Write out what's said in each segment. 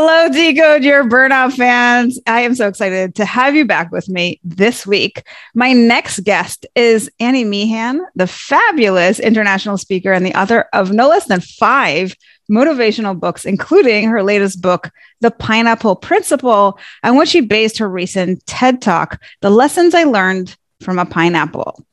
Hello, Decode, your burnout fans. I am so excited to have you back with me this week. My next guest is Annie Meehan, the fabulous international speaker and the author of no less than five motivational books, including her latest book, The Pineapple Principle, on which she based her recent TED Talk, The Lessons I Learned from a Pineapple.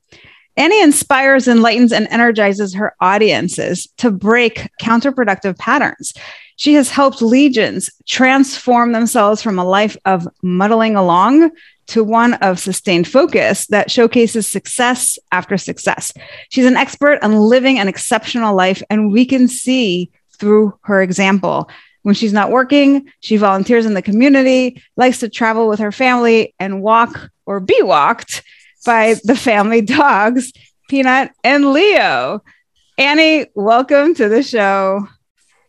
Annie inspires, enlightens, and energizes her audiences to break counterproductive patterns. She has helped legions transform themselves from a life of muddling along to one of sustained focus that showcases success after success. She's an expert on living an exceptional life, and we can see through her example. When she's not working, she volunteers in the community, likes to travel with her family, and walk or be walked by the family dogs, Peanut and Leo. Annie, welcome to the show.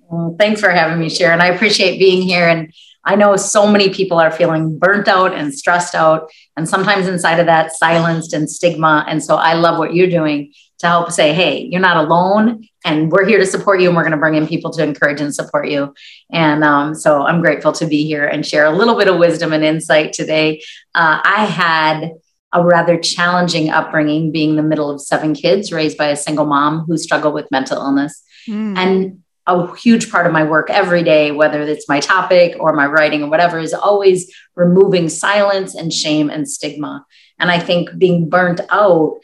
Well, thanks for having me, Sharon. I appreciate being here. And I know so many people are feeling burnt out and stressed out, and sometimes inside of that, silenced and stigma. And so I love what you're doing to help say, hey, you're not alone, and we're here to support you, and we're going to bring in people to encourage and support you. And um, so I'm grateful to be here and share a little bit of wisdom and insight today. Uh, I had a rather challenging upbringing, being the middle of seven kids raised by a single mom who struggled with mental illness. Mm. And a huge part of my work every day, whether it's my topic or my writing or whatever, is always removing silence and shame and stigma. And I think being burnt out,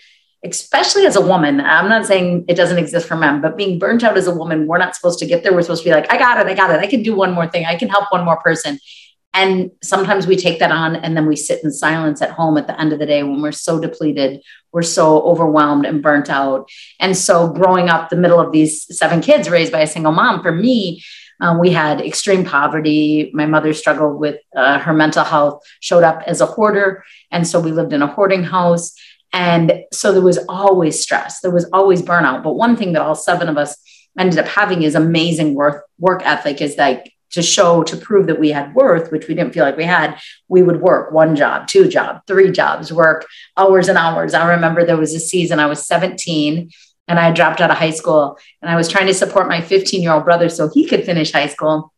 especially as a woman, I'm not saying it doesn't exist for men, but being burnt out as a woman, we're not supposed to get there. We're supposed to be like, I got it, I got it. I can do one more thing. I can help one more person. And sometimes we take that on and then we sit in silence at home at the end of the day when we're so depleted, we're so overwhelmed and burnt out. And so, growing up the middle of these seven kids raised by a single mom, for me, um, we had extreme poverty. My mother struggled with uh, her mental health, showed up as a hoarder. And so, we lived in a hoarding house. And so, there was always stress, there was always burnout. But one thing that all seven of us ended up having is amazing work, work ethic is like to show to prove that we had worth which we didn't feel like we had we would work one job two job three jobs work hours and hours i remember there was a season i was 17 and i dropped out of high school and i was trying to support my 15 year old brother so he could finish high school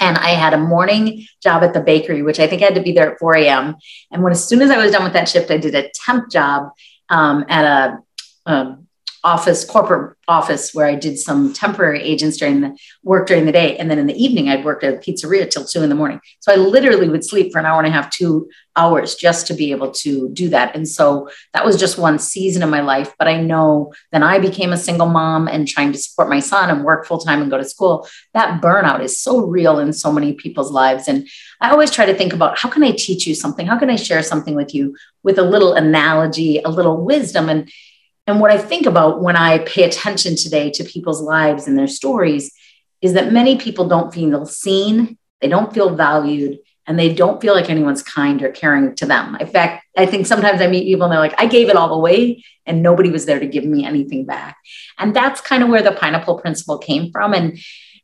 and I had a morning job at the bakery, which I think I had to be there at 4 a.m. And when as soon as I was done with that shift, I did a temp job um, at a um, office, corporate office where I did some temporary agents during the work during the day. And then in the evening, I'd work at a pizzeria till two in the morning. So I literally would sleep for an hour and a half, two hours just to be able to do that. And so that was just one season of my life. But I know then I became a single mom and trying to support my son and work full time and go to school. That burnout is so real in so many people's lives. And I always try to think about how can I teach you something? How can I share something with you with a little analogy, a little wisdom? And and what I think about when I pay attention today to people's lives and their stories is that many people don't feel seen, they don't feel valued, and they don't feel like anyone's kind or caring to them. In fact, I think sometimes I meet people and they're like, I gave it all away and nobody was there to give me anything back. And that's kind of where the pineapple principle came from. And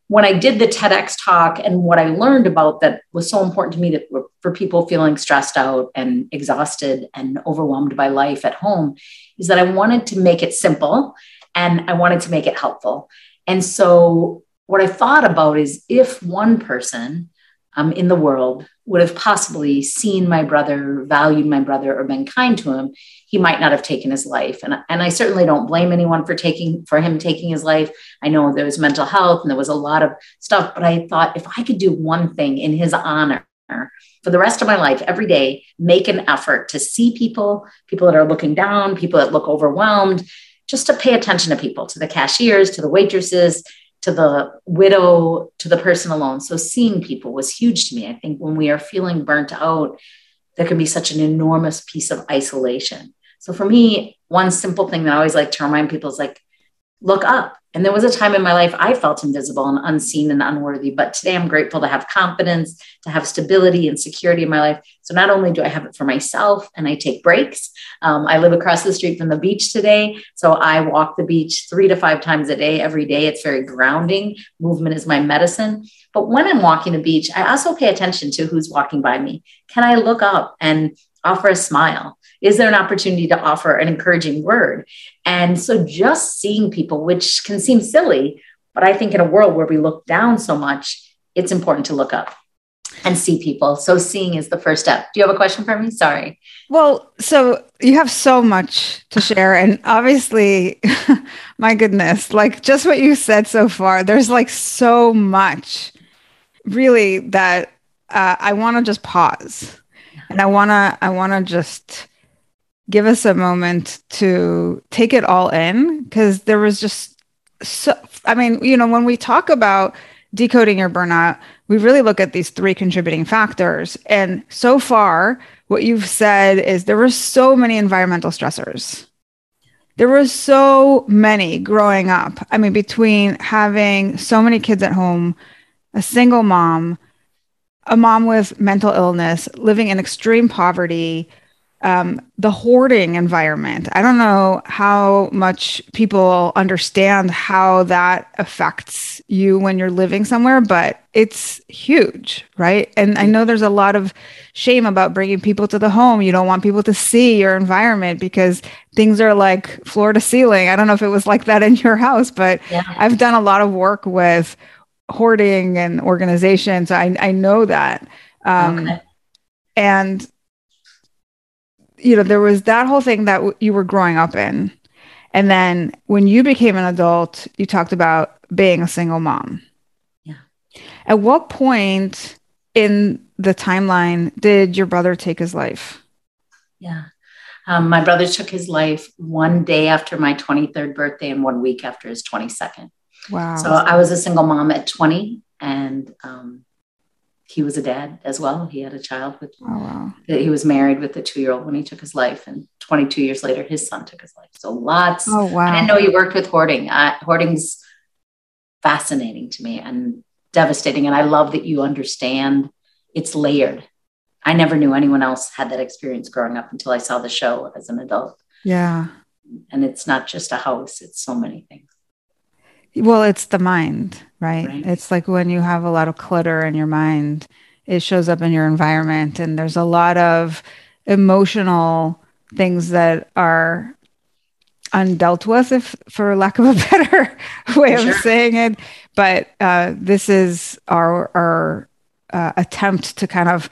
when I did the TEDx talk and what I learned about that was so important to me that for people feeling stressed out and exhausted and overwhelmed by life at home is that I wanted to make it simple and I wanted to make it helpful. And so what I thought about is if one person um, in the world would have possibly seen my brother, valued my brother, or been kind to him, he might not have taken his life. And, and I certainly don't blame anyone for taking for him taking his life. I know there was mental health and there was a lot of stuff, but I thought if I could do one thing in his honor for the rest of my life, every day, make an effort to see people, people that are looking down, people that look overwhelmed, just to pay attention to people, to the cashiers, to the waitresses, to the widow, to the person alone. So seeing people was huge to me. I think when we are feeling burnt out, there can be such an enormous piece of isolation. So for me, one simple thing that I always like to remind people is like, look up. And there was a time in my life I felt invisible and unseen and unworthy. But today I'm grateful to have confidence, to have stability and security in my life. So not only do I have it for myself and I take breaks, um, I live across the street from the beach today. So I walk the beach three to five times a day, every day. It's very grounding. Movement is my medicine. But when I'm walking the beach, I also pay attention to who's walking by me. Can I look up and offer a smile? Is there an opportunity to offer an encouraging word? And so just seeing people, which can seem silly, but I think in a world where we look down so much, it's important to look up and see people. So seeing is the first step. Do you have a question for me? Sorry. Well, so you have so much to share. And obviously, my goodness, like just what you said so far, there's like so much really that uh, I want to just pause and I want to, I want to just give us a moment to take it all in because there was just so i mean you know when we talk about decoding your burnout we really look at these three contributing factors. And so far what you've said is there were so many environmental stressors. There were so many growing up. I mean between having so many kids at home a single mom a mom with mental illness living in extreme poverty um, the hoarding environment. I don't know how much people understand how that affects you when you're living somewhere, but it's huge, right? And I know there's a lot of shame about bringing people to the home. You don't want people to see your environment because things are like floor to ceiling. I don't know if it was like that in your house, but yeah. I've done a lot of work with hoarding and organizations. I, I know that. Um, okay. And you know, there was that whole thing that w- you were growing up in. And then when you became an adult, you talked about being a single mom. Yeah. At what point in the timeline did your brother take his life? Yeah. Um, my brother took his life one day after my 23rd birthday and one week after his 22nd. Wow. So I was a single mom at 20 and um, he was a dad as well. He had a child with, oh, wow. he was married with a two year old when he took his life. And 22 years later, his son took his life. So lots. Oh, wow. I didn't know you worked with hoarding. Uh, hoarding's fascinating to me and devastating. And I love that you understand it's layered. I never knew anyone else had that experience growing up until I saw the show as an adult. Yeah. And it's not just a house, it's so many things. Well, it's the mind, right? right? It's like when you have a lot of clutter in your mind, it shows up in your environment, and there's a lot of emotional things that are undealt with, if for lack of a better way of saying it. But uh, this is our our uh, attempt to kind of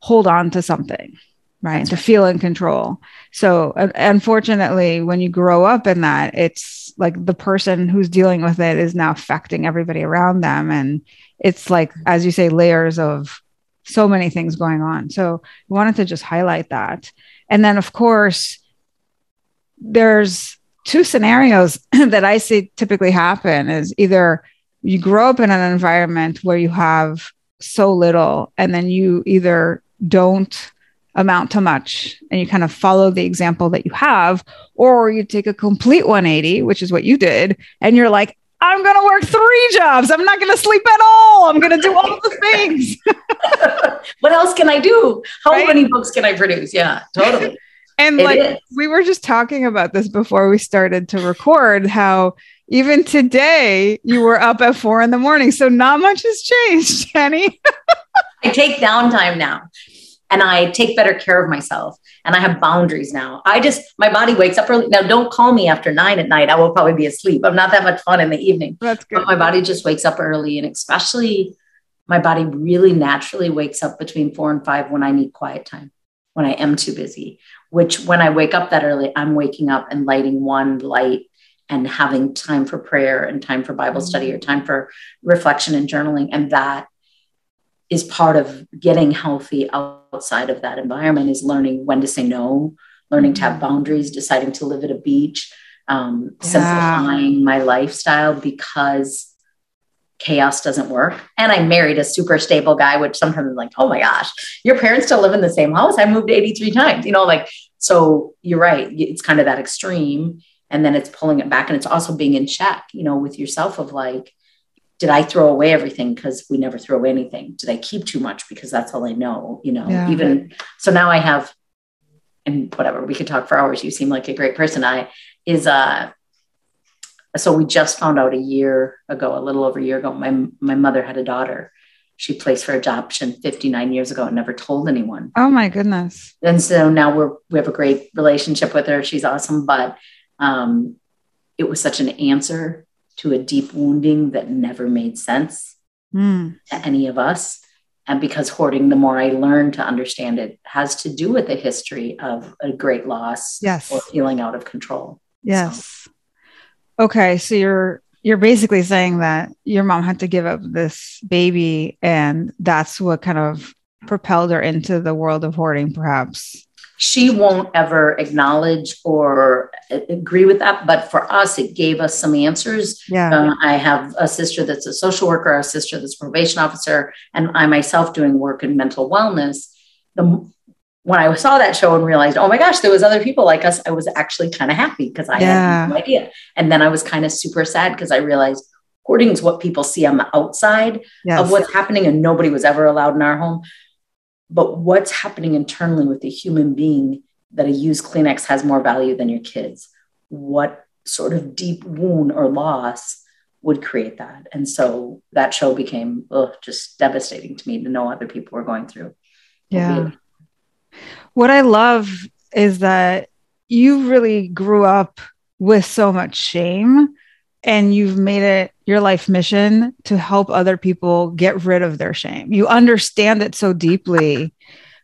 hold on to something right That's to right. feel in control so uh, unfortunately when you grow up in that it's like the person who's dealing with it is now affecting everybody around them. And it's like as you say layers of so many things going on. So we wanted to just highlight that. And then of course there's two scenarios that i see typically happen is either you grow up in an environment where you have so little and then you either don't amount to much and you kind of follow the example that you have or you take a complete 180 which is what you did and you're like i'm going to work three jobs. I'm not going to sleep at all. I'm going to do all the things. What else can i do? How right? many books can i produce? Yeah totally. And it like is. we were just talking about this before we started to record how even today you were up at four in the morning so not much has changed jenny. I take downtime now and I take better care of myself and I have boundaries now. I just, my body wakes up early. Now, don't call me after nine at night. I will probably be asleep. I'm not that much fun in the evening. That's good. But my body just wakes up early. And especially my body really naturally wakes up between four and five when I need quiet time, when I am too busy, which when I wake up that early, I'm waking up and lighting one light and having time for prayer and time for Bible study or mm. time for reflection and journaling. And that is part of getting healthy outside of that environment is learning when to say no, learning to have boundaries, deciding to live at a beach, um, yeah. simplifying my lifestyle because chaos doesn't work. And I married a super stable guy, which sometimes I'm like, oh my gosh, your parents still live in the same house. I moved 83 times, you know, like, so you're right. It's kind of that extreme. And then it's pulling it back. And it's also being in check, you know, with yourself of like, did I throw away everything because we never throw away anything? Did I keep too much because that's all I know? You know, yeah. even so now I have, and whatever, we could talk for hours. You seem like a great person. I is uh so we just found out a year ago, a little over a year ago, my my mother had a daughter. She placed for adoption 59 years ago and never told anyone. Oh my goodness. And so now we're we have a great relationship with her. She's awesome. But um, it was such an answer to a deep wounding that never made sense mm. to any of us. And because hoarding, the more I learn to understand it, has to do with a history of a great loss yes. or feeling out of control. Yes. So. Okay, so you're you're basically saying that your mom had to give up this baby and that's what kind of propelled her into the world of hoarding perhaps she won't ever acknowledge or agree with that but for us it gave us some answers yeah uh, i have a sister that's a social worker a sister that's a probation officer and i myself doing work in mental wellness the when I saw that show and realized, oh my gosh, there was other people like us, I was actually kind of happy because I yeah. had no idea. And then I was kind of super sad because I realized hoarding is what people see on the outside yes. of what's happening, and nobody was ever allowed in our home. But what's happening internally with the human being that a used Kleenex has more value than your kids? What sort of deep wound or loss would create that? And so that show became ugh, just devastating to me to know other people were going through. Yeah. What I love is that you really grew up with so much shame and you've made it your life mission to help other people get rid of their shame. You understand it so deeply,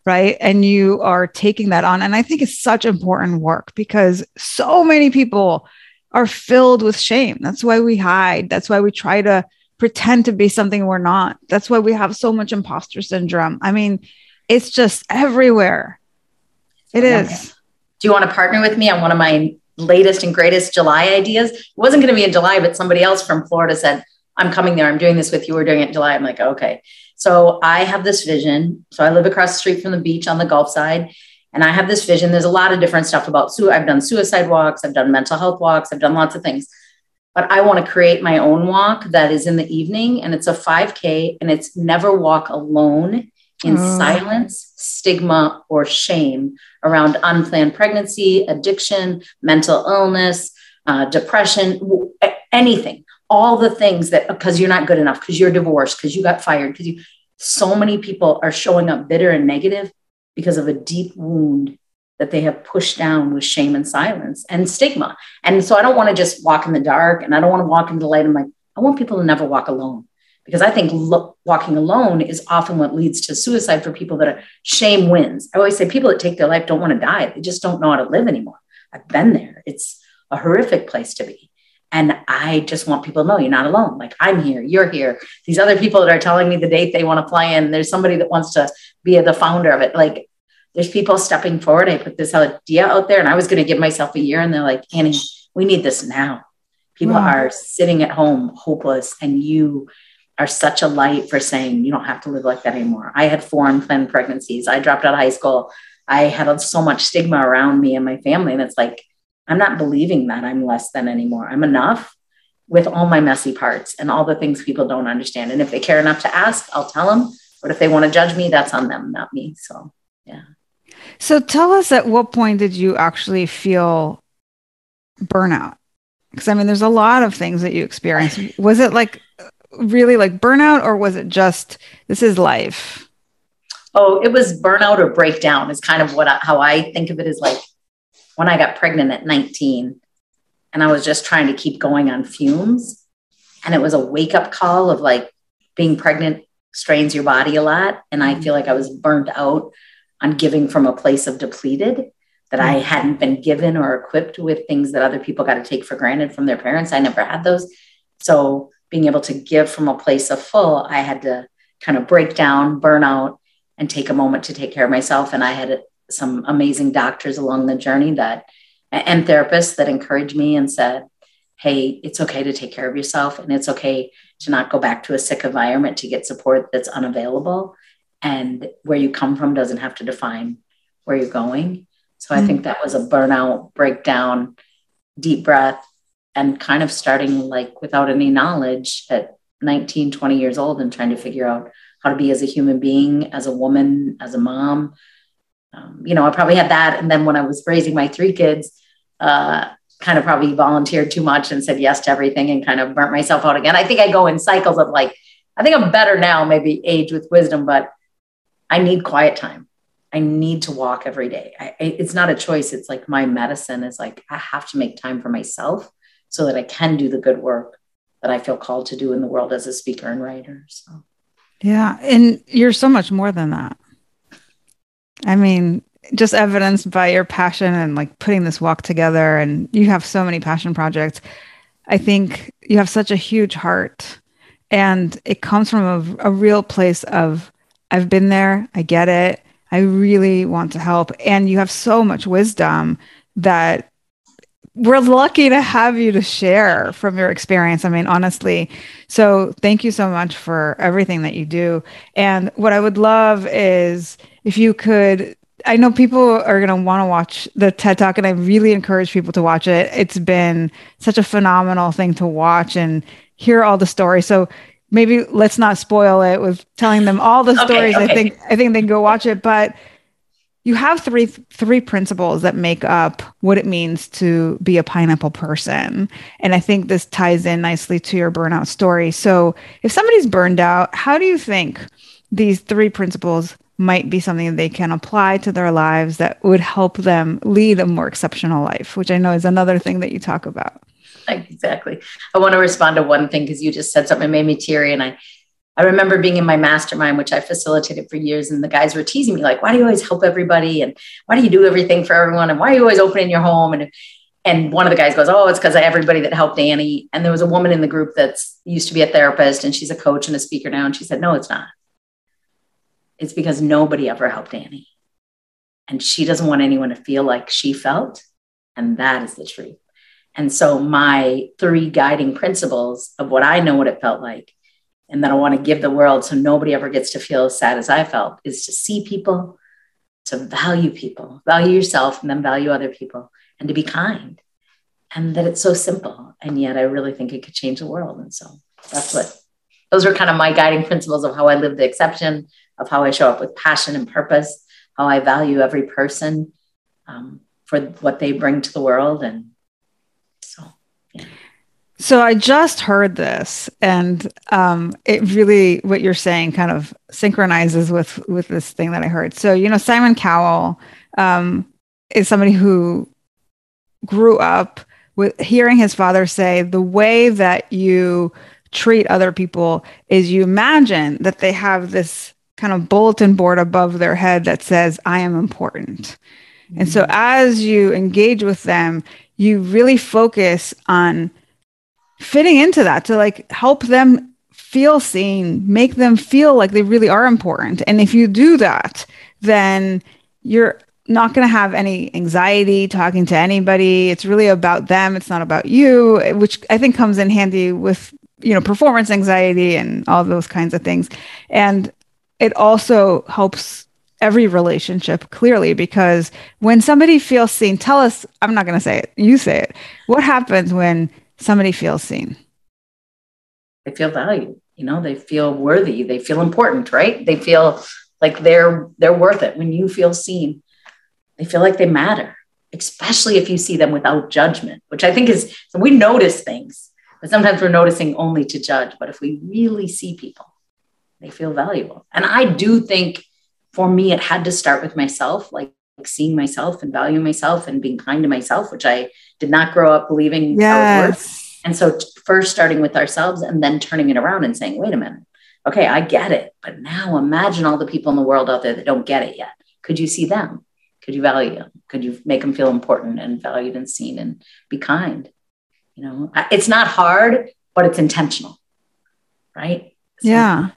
right? And you are taking that on. And I think it's such important work because so many people are filled with shame. That's why we hide. That's why we try to pretend to be something we're not. That's why we have so much imposter syndrome. I mean, it's just everywhere. It is. Do you want to partner with me on one of my latest and greatest July ideas? It wasn't going to be in July, but somebody else from Florida said, I'm coming there. I'm doing this with you. We're doing it in July. I'm like, okay. So I have this vision. So I live across the street from the beach on the Gulf side. And I have this vision. There's a lot of different stuff about su- I've done suicide walks, I've done mental health walks, I've done lots of things. But I want to create my own walk that is in the evening and it's a 5K and it's never walk alone in oh. silence, stigma, or shame around unplanned pregnancy, addiction, mental illness, uh, depression, anything. All the things that because you're not good enough, because you're divorced, because you got fired, because you. So many people are showing up bitter and negative because of a deep wound that they have pushed down with shame and silence and stigma. And so I don't want to just walk in the dark and I don't want to walk in the light. I'm like, I want people to never walk alone because I think lo- walking alone is often what leads to suicide for people that are shame wins. I always say people that take their life don't want to die. They just don't know how to live anymore. I've been there. It's a horrific place to be. And I just want people to know you're not alone. Like I'm here, you're here. These other people that are telling me the date they want to fly in, there's somebody that wants to be the founder of it. Like there's people stepping forward. I put this idea out there and I was going to give myself a year and they're like, Annie, we need this now. People wow. are sitting at home hopeless and you are such a light for saying you don't have to live like that anymore. I had four unplanned pregnancies. I dropped out of high school. I had so much stigma around me and my family. And it's like, I'm not believing that I'm less than anymore. I'm enough with all my messy parts and all the things people don't understand. And if they care enough to ask, I'll tell them. But if they want to judge me, that's on them, not me. So, yeah. So tell us at what point did you actually feel burnout? Because I mean, there's a lot of things that you experienced. Was it like really like burnout or was it just this is life? Oh, it was burnout or breakdown is kind of what I, how I think of it is like when I got pregnant at 19 and I was just trying to keep going on fumes and it was a wake up call of like being pregnant strains your body a lot. And I mm-hmm. feel like I was burnt out on giving from a place of depleted that I mm-hmm. hadn't been given or equipped with things that other people got to take for granted from their parents. I never had those. So being able to give from a place of full, I had to kind of break down, burn out, and take a moment to take care of myself. And I had some amazing doctors along the journey that and therapists that encouraged me and said, Hey, it's okay to take care of yourself and it's okay to not go back to a sick environment to get support that's unavailable. And where you come from doesn't have to define where you're going. So I mm-hmm. think that was a burnout, breakdown, deep breath, and kind of starting like without any knowledge at 19, 20 years old and trying to figure out how to be as a human being, as a woman, as a mom. Um, you know, I probably had that. And then when I was raising my three kids, uh, kind of probably volunteered too much and said yes to everything and kind of burnt myself out again. I think I go in cycles of like, I think I'm better now, maybe age with wisdom, but I need quiet time. I need to walk every day. I, it's not a choice. It's like my medicine is like, I have to make time for myself so that I can do the good work that I feel called to do in the world as a speaker and writer. So, yeah. And you're so much more than that. I mean, just evidenced by your passion and like putting this walk together, and you have so many passion projects. I think you have such a huge heart, and it comes from a, a real place of I've been there, I get it, I really want to help. And you have so much wisdom that we're lucky to have you to share from your experience. I mean, honestly. So thank you so much for everything that you do. And what I would love is if you could. I know people are going to want to watch the TED Talk, and I really encourage people to watch it. It's been such a phenomenal thing to watch and hear all the stories. So maybe let's not spoil it with telling them all the stories. Okay, okay. I think I think they can go watch it, but you have three three principles that make up what it means to be a pineapple person. And I think this ties in nicely to your burnout story. So, if somebody's burned out, how do you think these three principles might be something they can apply to their lives that would help them lead a more exceptional life, which I know is another thing that you talk about? exactly. I want to respond to one thing because you just said something made me teary. And I, I remember being in my mastermind, which I facilitated for years, and the guys were teasing me, like, why do you always help everybody? And why do you do everything for everyone? And why are you always opening your home? And and one of the guys goes, Oh, it's because of everybody that helped Annie. And there was a woman in the group that's used to be a therapist and she's a coach and a speaker now. And she said, No, it's not. It's because nobody ever helped Annie. And she doesn't want anyone to feel like she felt. And that is the truth. And so my three guiding principles of what I know what it felt like and that I want to give the world so nobody ever gets to feel as sad as I felt is to see people, to value people, value yourself and then value other people and to be kind. And that it's so simple. And yet I really think it could change the world. And so that's what those are kind of my guiding principles of how I live the exception, of how I show up with passion and purpose, how I value every person um, for what they bring to the world and so I just heard this, and um, it really what you're saying kind of synchronizes with with this thing that I heard. So you know, Simon Cowell um, is somebody who grew up with hearing his father say, "The way that you treat other people is you imagine that they have this kind of bulletin board above their head that says, "I am important." Mm-hmm. And so mm-hmm. as you engage with them, you really focus on fitting into that to like help them feel seen, make them feel like they really are important. And if you do that, then you're not going to have any anxiety talking to anybody. It's really about them. It's not about you, which I think comes in handy with, you know, performance anxiety and all those kinds of things. And it also helps every relationship clearly because when somebody feels seen, tell us, I'm not going to say it, you say it. What happens when somebody feels seen? They feel valued, you know, they feel worthy, they feel important, right? They feel like they're they're worth it. When you feel seen, they feel like they matter, especially if you see them without judgment, which I think is we notice things, but sometimes we're noticing only to judge. But if we really see people, they feel valuable. And I do think for me, it had to start with myself, like seeing myself and valuing myself and being kind to myself, which I did not grow up believing yes. And so, first starting with ourselves and then turning it around and saying, wait a minute, okay, I get it. But now imagine all the people in the world out there that don't get it yet. Could you see them? Could you value them? Could you make them feel important and valued and seen and be kind? You know, it's not hard, but it's intentional, right? So yeah.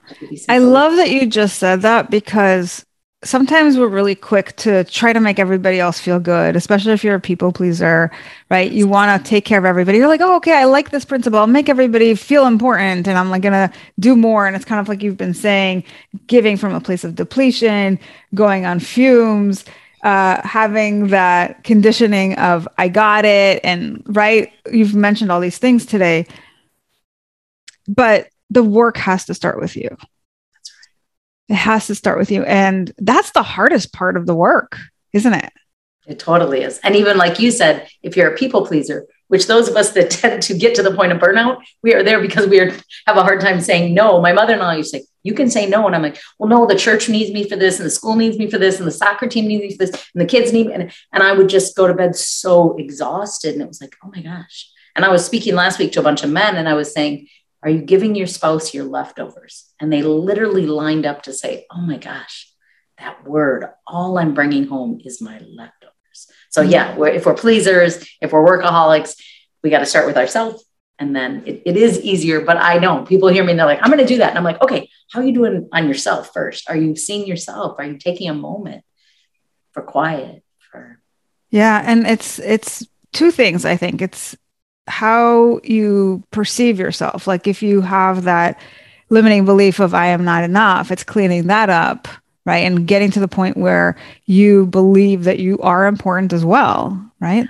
I love that you just said that because sometimes we're really quick to try to make everybody else feel good, especially if you're a people pleaser, right? You want to take care of everybody. You're like, oh, okay, I like this principle. I'll make everybody feel important and I'm like going to do more. And it's kind of like you've been saying, giving from a place of depletion, going on fumes, uh, having that conditioning of I got it. And right, you've mentioned all these things today. But the work has to start with you. It has to start with you. And that's the hardest part of the work, isn't it? It totally is. And even like you said, if you're a people pleaser, which those of us that tend to get to the point of burnout, we are there because we are, have a hard time saying no. My mother-in-law used to say, you can say no. And I'm like, well, no, the church needs me for this, and the school needs me for this, and the soccer team needs me for this, and the kids need me. And, and I would just go to bed so exhausted. And it was like, oh my gosh. And I was speaking last week to a bunch of men, and I was saying, are you giving your spouse your leftovers? And they literally lined up to say, Oh my gosh, that word, all I'm bringing home is my leftovers. So, mm-hmm. yeah, we're, if we're pleasers, if we're workaholics, we got to start with ourselves. And then it, it is easier. But I know people hear me and they're like, I'm going to do that. And I'm like, okay, how are you doing on yourself first? Are you seeing yourself? Are you taking a moment for quiet? For yeah. And it's, it's, two things i think it's how you perceive yourself. Like if you have that limiting belief of I am not enough, it's cleaning that up, right? And getting to the point where you believe that you are important as well, right?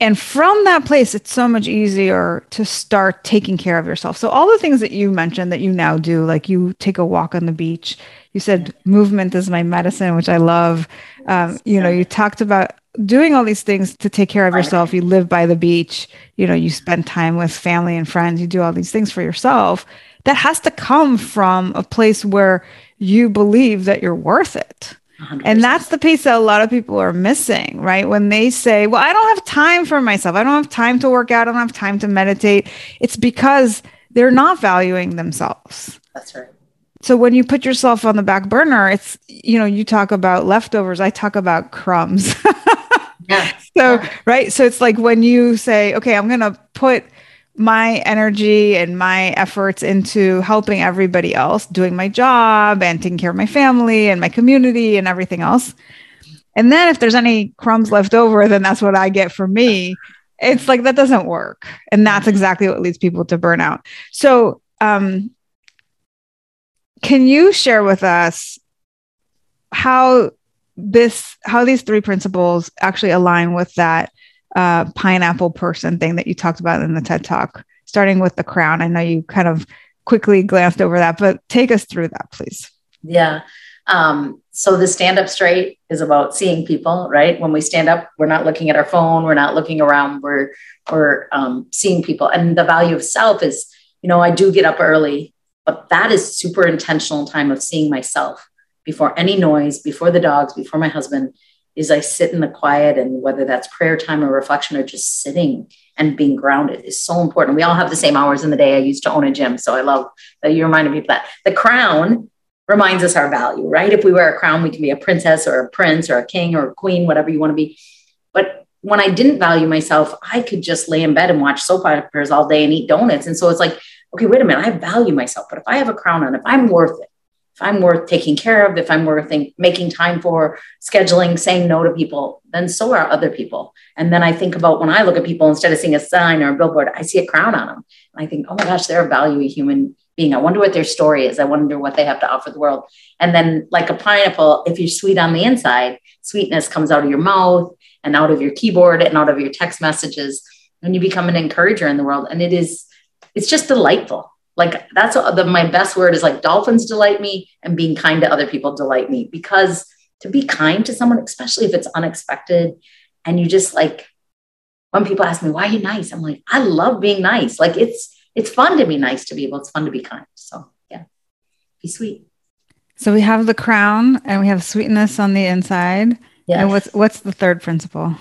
And from that place, it's so much easier to start taking care of yourself. So, all the things that you mentioned that you now do, like you take a walk on the beach, you said movement is my medicine, which I love. Um, you know, you talked about doing all these things to take care of yourself. You live by the beach, you know, you spend time with family and friends, you do all these things for yourself. That has to come from a place where you believe that you're worth it. 100%. And that's the piece that a lot of people are missing, right? When they say, Well, I don't have time for myself. I don't have time to work out. I don't have time to meditate. It's because they're not valuing themselves. That's right. So when you put yourself on the back burner, it's, you know, you talk about leftovers. I talk about crumbs. yeah. So, right. So it's like when you say, okay, I'm going to put my energy and my efforts into helping everybody else, doing my job and taking care of my family and my community and everything else. And then if there's any crumbs left over, then that's what I get for me. It's like that doesn't work. And that's mm-hmm. exactly what leads people to burnout. So, um, can you share with us how this how these three principles actually align with that uh, pineapple person thing that you talked about in the TED Talk, starting with the crown. I know you kind of quickly glanced over that, but take us through that, please. Yeah. Um, so the stand up straight is about seeing people, right? When we stand up, we're not looking at our phone, we're not looking around, we're we're um, seeing people. And the value of self is, you know, I do get up early, but that is super intentional time of seeing myself before any noise, before the dogs, before my husband is I sit in the quiet and whether that's prayer time or reflection or just sitting and being grounded is so important. We all have the same hours in the day. I used to own a gym, so I love that you reminded me of that. The crown reminds us our value, right? If we wear a crown, we can be a princess or a prince or a king or a queen, whatever you want to be. But when I didn't value myself, I could just lay in bed and watch soap operas all day and eat donuts. And so it's like, okay, wait a minute, I value myself. But if I have a crown on, if I'm worth it, if I'm worth taking care of, if I'm worth think, making time for scheduling, saying no to people, then so are other people. And then I think about when I look at people, instead of seeing a sign or a billboard, I see a crown on them. And I think, oh my gosh, they're a value human being. I wonder what their story is. I wonder what they have to offer the world. And then, like a pineapple, if you're sweet on the inside, sweetness comes out of your mouth and out of your keyboard and out of your text messages. And you become an encourager in the world. And it is, it's just delightful like that's the, my best word is like dolphins delight me and being kind to other people delight me. Because to be kind to someone especially if it's unexpected and you just like when people ask me why are you nice? I'm like i love being nice. Like it's it's fun to be nice to people. It's fun to be kind. So yeah. Be sweet. So we have the crown and we have sweetness on the inside. Yeah and what's what's the third principle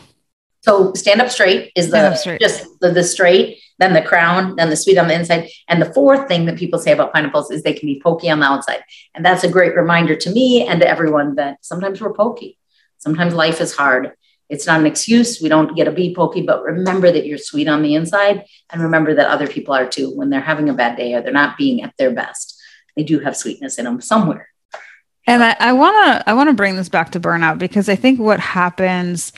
So stand up straight is the straight. just the, the straight, then the crown, then the sweet on the inside. And the fourth thing that people say about pineapples is they can be pokey on the outside. And that's a great reminder to me and to everyone that sometimes we're pokey. Sometimes life is hard. It's not an excuse. We don't get to be pokey, but remember that you're sweet on the inside and remember that other people are too. When they're having a bad day or they're not being at their best, they do have sweetness in them somewhere. And I want to I want to bring this back to burnout because I think what happens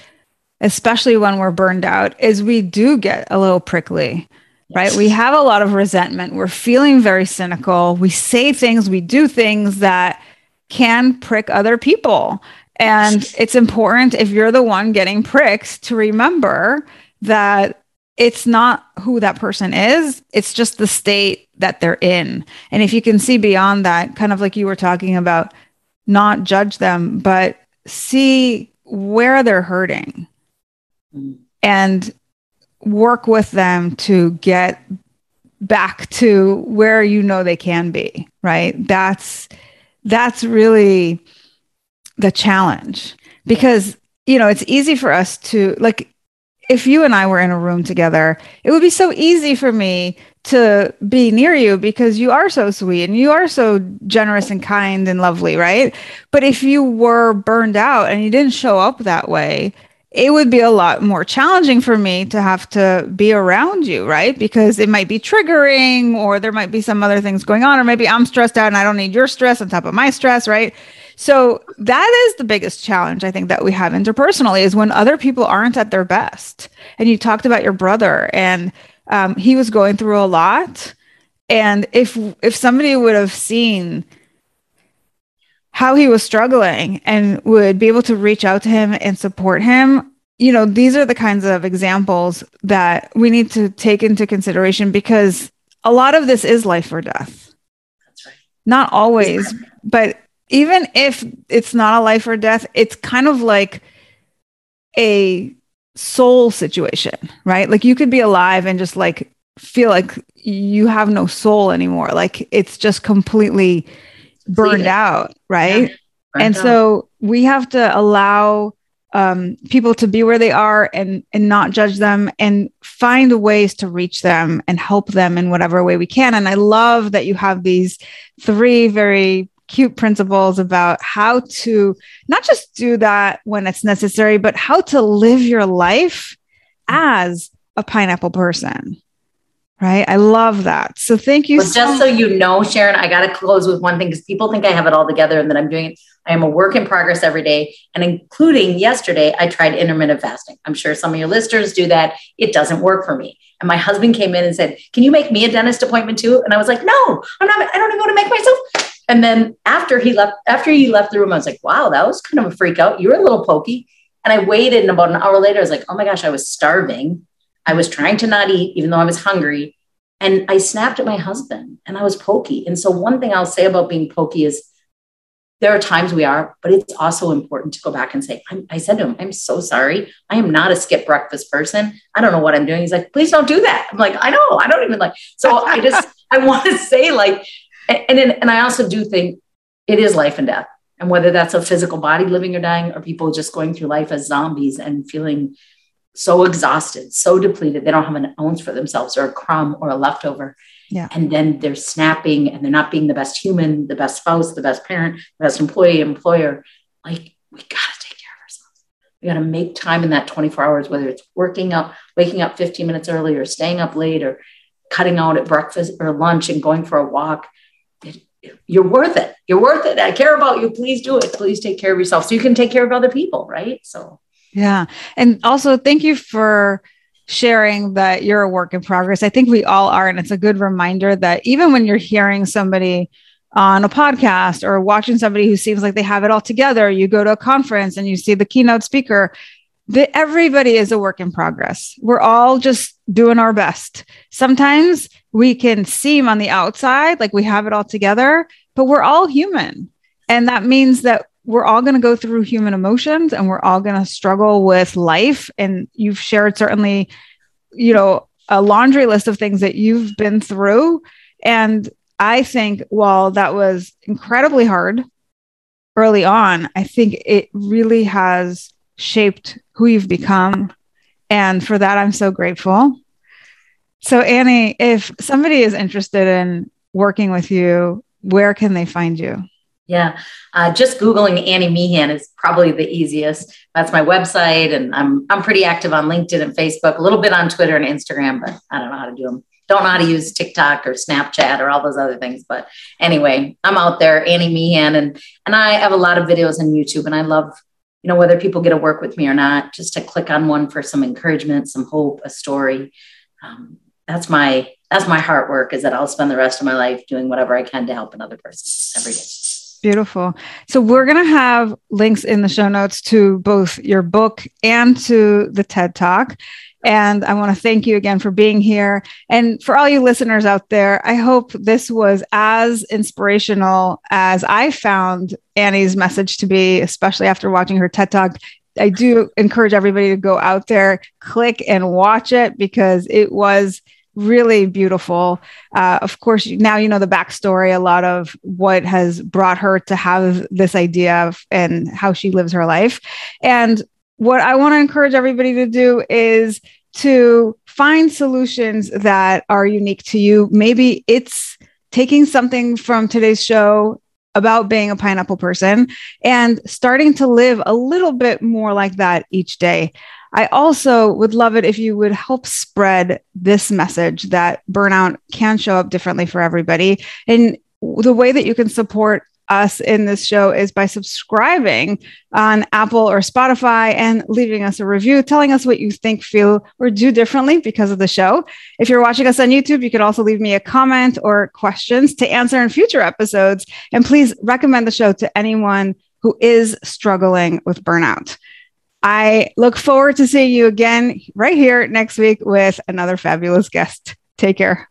especially when we're burned out, is we do get a little prickly, yes. right? We have a lot of resentment. We're feeling very cynical. We say things, we do things that can prick other people. And it's important if you're the one getting pricked to remember that it's not who that person is, it's just the state that they're in. And if you can see beyond that, kind of like you were talking about, not judge them, but see where they're hurting and work with them to get back to where you know they can be right? That's that's really the challenge because you know it's easy for us to like if you and I were in a room together it would be so easy for me to be near you because you are so sweet and you are so generous and kind and lovely right? But if you were burned out and you didn't show up that way it would be a lot more challenging for me to have to be around you, right? Because it might be triggering, or there might be some other things going on, or maybe I'm stressed out and I don't need your stress on top of my stress, right? So that is the biggest challenge I think that we have interpersonally is when other people aren't at their best. And you talked about your brother, and um, he was going through a lot. And if if somebody would have seen how he was struggling and would be able to reach out to him and support him. You know these are the kinds of examples that we need to take into consideration because a lot of this is life or death. That's right. Not always but even if it's not a life or death it's kind of like a soul situation right? Like you could be alive and just like feel like you have no soul anymore. Like it's just completely burned out, right? Yeah, and out. so we have to allow um, people to be where they are and and not judge them and find ways to reach them and help them in whatever way we can. And I love that you have these three very cute principles about how to not just do that when it's necessary, but how to live your life as a pineapple person. Right. I love that. So thank you. Well, so just so you know, Sharon, I got to close with one thing because people think I have it all together and that I'm doing it. I am a work in progress every day. And including yesterday, I tried intermittent fasting. I'm sure some of your listeners do that. It doesn't work for me. And my husband came in and said, Can you make me a dentist appointment too? And I was like, No, I'm not, I don't even want to make myself. And then after he left, after he left the room, I was like, Wow, that was kind of a freak out. You were a little pokey. And I waited, and about an hour later, I was like, Oh my gosh, I was starving. I was trying to not eat, even though I was hungry. And I snapped at my husband and I was pokey. And so, one thing I'll say about being pokey is there are times we are, but it's also important to go back and say, i said to him, I'm so sorry. I am not a skip breakfast person. I don't know what I'm doing. He's like, please don't do that. I'm like, I know, I don't even like. So I just, I want to say, like, and, and, and I also do think it is life and death. And whether that's a physical body living or dying, or people just going through life as zombies and feeling so exhausted, so depleted, they don't have an ounce for themselves or a crumb or a leftover. Yeah. And then they're snapping and they're not being the best human, the best spouse, the best parent, the best employee, employer. Like, we got to take care of ourselves. We got to make time in that 24 hours, whether it's working up, waking up 15 minutes early or staying up late or cutting out at breakfast or lunch and going for a walk. It, you're worth it. You're worth it. I care about you. Please do it. Please take care of yourself so you can take care of other people. Right. So, yeah. And also, thank you for sharing that you're a work in progress. I think we all are. And it's a good reminder that even when you're hearing somebody on a podcast or watching somebody who seems like they have it all together, you go to a conference and you see the keynote speaker, that everybody is a work in progress. We're all just doing our best. Sometimes we can seem on the outside like we have it all together, but we're all human. And that means that we're all going to go through human emotions and we're all going to struggle with life. And you've shared certainly, you know, a laundry list of things that you've been through. And I think while that was incredibly hard early on, I think it really has shaped who you've become And for that, I'm so grateful. So, Annie, if somebody is interested in working with you, where can they find you? Yeah, uh, just googling Annie Meehan is probably the easiest. That's my website, and I'm I'm pretty active on LinkedIn and Facebook, a little bit on Twitter and Instagram, but I don't know how to do them. Don't know how to use TikTok or Snapchat or all those other things. But anyway, I'm out there, Annie Meehan, and and I have a lot of videos on YouTube, and I love you know whether people get to work with me or not, just to click on one for some encouragement, some hope, a story. Um, that's my that's my heart work is that I'll spend the rest of my life doing whatever I can to help another person every day. Beautiful. So we're going to have links in the show notes to both your book and to the TED Talk. And I want to thank you again for being here. And for all you listeners out there, I hope this was as inspirational as I found Annie's message to be, especially after watching her TED Talk. I do encourage everybody to go out there, click and watch it because it was really beautiful. Uh, of course, now you know the backstory, a lot of what has brought her to have this idea of, and how she lives her life. And what I want to encourage everybody to do is to find solutions that are unique to you. Maybe it's taking something from today's show about being a pineapple person and starting to live a little bit more like that each day. I also would love it if you would help spread this message that burnout can show up differently for everybody. And the way that you can support us in this show is by subscribing on Apple or Spotify and leaving us a review, telling us what you think, feel, or do differently because of the show. If you're watching us on YouTube, you can also leave me a comment or questions to answer in future episodes. And please recommend the show to anyone who is struggling with burnout. I look forward to seeing you again right here next week with another fabulous guest. Take care.